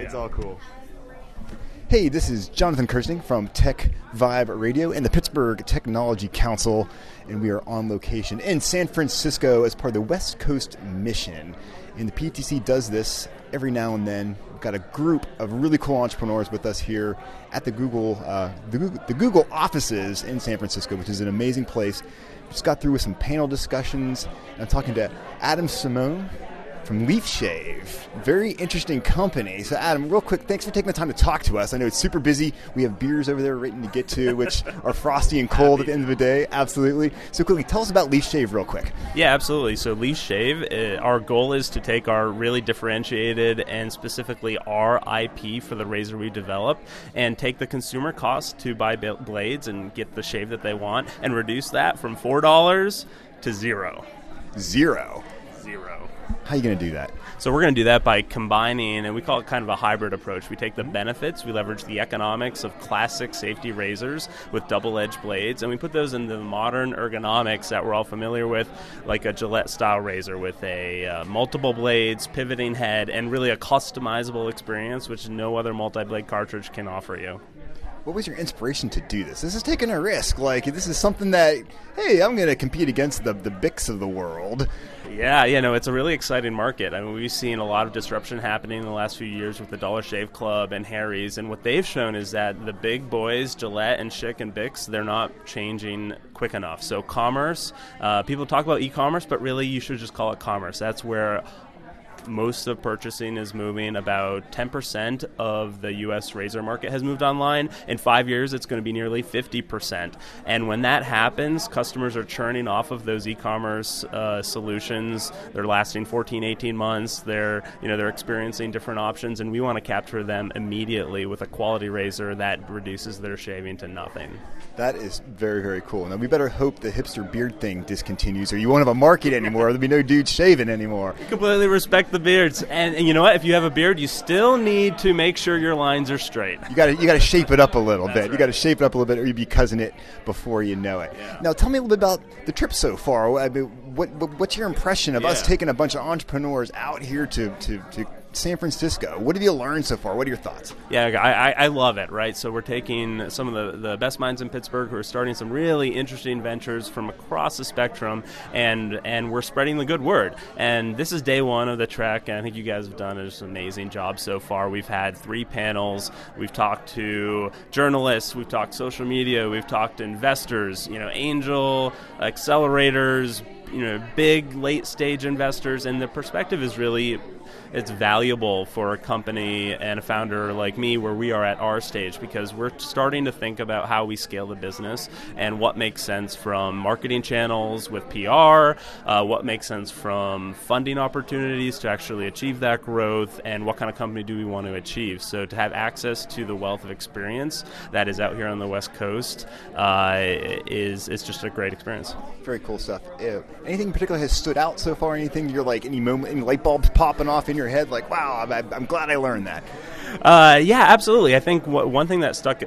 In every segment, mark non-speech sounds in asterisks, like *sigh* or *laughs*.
It's all cool. Hey, this is Jonathan Kersting from Tech Vibe Radio and the Pittsburgh Technology Council, and we are on location in San Francisco as part of the West Coast Mission. And the PTC does this every now and then. We've got a group of really cool entrepreneurs with us here at the Google, uh, the Google, the Google offices in San Francisco, which is an amazing place. Just got through with some panel discussions. I'm talking to Adam Simone, from Leaf Shave. Very interesting company. So, Adam, real quick, thanks for taking the time to talk to us. I know it's super busy. We have beers over there waiting to get to, which *laughs* are frosty and cold at the end of the day. Absolutely. So, quickly, tell us about Leaf Shave, real quick. Yeah, absolutely. So, Leaf Shave, uh, our goal is to take our really differentiated and specifically our IP for the razor we develop and take the consumer cost to buy blades and get the shave that they want and reduce that from $4 to zero. Zero. Zero. How are you going to do that? So we're going to do that by combining, and we call it kind of a hybrid approach. We take the benefits, we leverage the economics of classic safety razors with double-edged blades, and we put those into the modern ergonomics that we're all familiar with, like a Gillette-style razor with a uh, multiple blades, pivoting head, and really a customizable experience, which no other multi-blade cartridge can offer you what was your inspiration to do this? This is taking a risk. Like this is something that, hey, I'm going to compete against the the Bics of the world. Yeah, you know, it's a really exciting market. I mean, we've seen a lot of disruption happening in the last few years with the Dollar Shave Club and Harry's, and what they've shown is that the big boys, Gillette and Schick and Bics, they're not changing quick enough. So, commerce, uh, people talk about e-commerce, but really, you should just call it commerce. That's where most of purchasing is moving. About 10% of the U.S. razor market has moved online. In five years, it's going to be nearly 50%. And when that happens, customers are churning off of those e-commerce uh, solutions. They're lasting 14, 18 months. They're you know they're experiencing different options, and we want to capture them immediately with a quality razor that reduces their shaving to nothing. That is very very cool. Now we better hope the hipster beard thing discontinues, or you won't have a market anymore. There'll be no dudes shaving anymore. completely respect the beards. And, and, you know what? If you have a beard, you still need to make sure your lines are straight. You got to you got to shape it up a little That's bit. Right. You got to shape it up a little bit, or you'd be Cousin Itt before you know it. Yeah. Now, tell me a little bit about the trip so far. I mean, what, what's your impression of yeah. us taking a bunch of entrepreneurs out here to, to, to San Francisco. What have you learned so far? What are your thoughts? Yeah, I, I love it, right? So we're taking some of the, the best minds in Pittsburgh who are starting some really interesting ventures from across the spectrum, and, and we're spreading the good word. And this is day one of the trek, and I think you guys have done an amazing job so far. We've had three panels. We've talked to journalists. We've talked social media. We've talked to investors, you know, angel, accelerators, you know, big late stage investors, and the perspective is really it's valuable for a company and a founder like me where we are at our stage because we're starting to think about how we scale the business and what makes sense from marketing channels with PR, uh, what makes sense from funding opportunities to actually achieve that growth, and what kind of company do we want to achieve. So to have access to the wealth of experience that is out here on the West Coast uh, is it's just a great experience. Very cool stuff. Anything in particular has stood out so far? Anything you're like any moment, any light bulbs popping off in your head? Like, wow, I'm, I'm glad I learned that. Uh, yeah, absolutely. I think w- one thing that stuck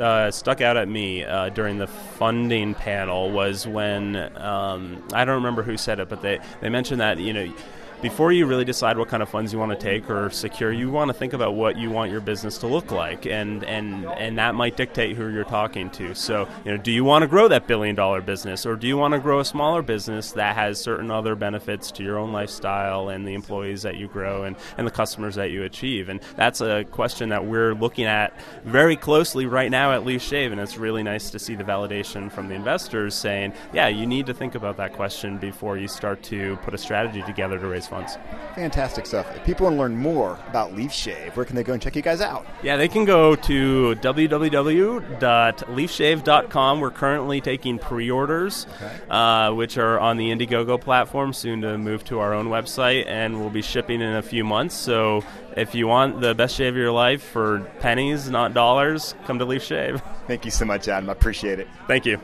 uh, stuck out at me uh, during the funding panel was when um, I don't remember who said it, but they they mentioned that you know before you really decide what kind of funds you want to take or secure, you want to think about what you want your business to look like, and and and that might dictate who you're talking to. So, you know, do you want to grow that billion dollar business, or do you want to grow a smaller business that has certain other benefits to your own lifestyle and the employees that you grow and and the customers that you achieve? And that's a question that we're looking at very closely right now at Leaf Shave, and it's really nice to see the validation from the investors saying, yeah, you need to think about that question before you start to put a strategy together to raise funds. Fantastic stuff. If people want to learn more about Leaf Shave, where can they go and check you guys out? Yeah, they can go to www.leafshave.com. We're currently taking pre orders, okay. uh, which are on the Indiegogo platform, soon to move to our own website, and we'll be shipping in a few months. So if you want the best shave of your life for pennies, not dollars, come to Leaf Shave. Thank you so much, Adam. I appreciate it. Thank you.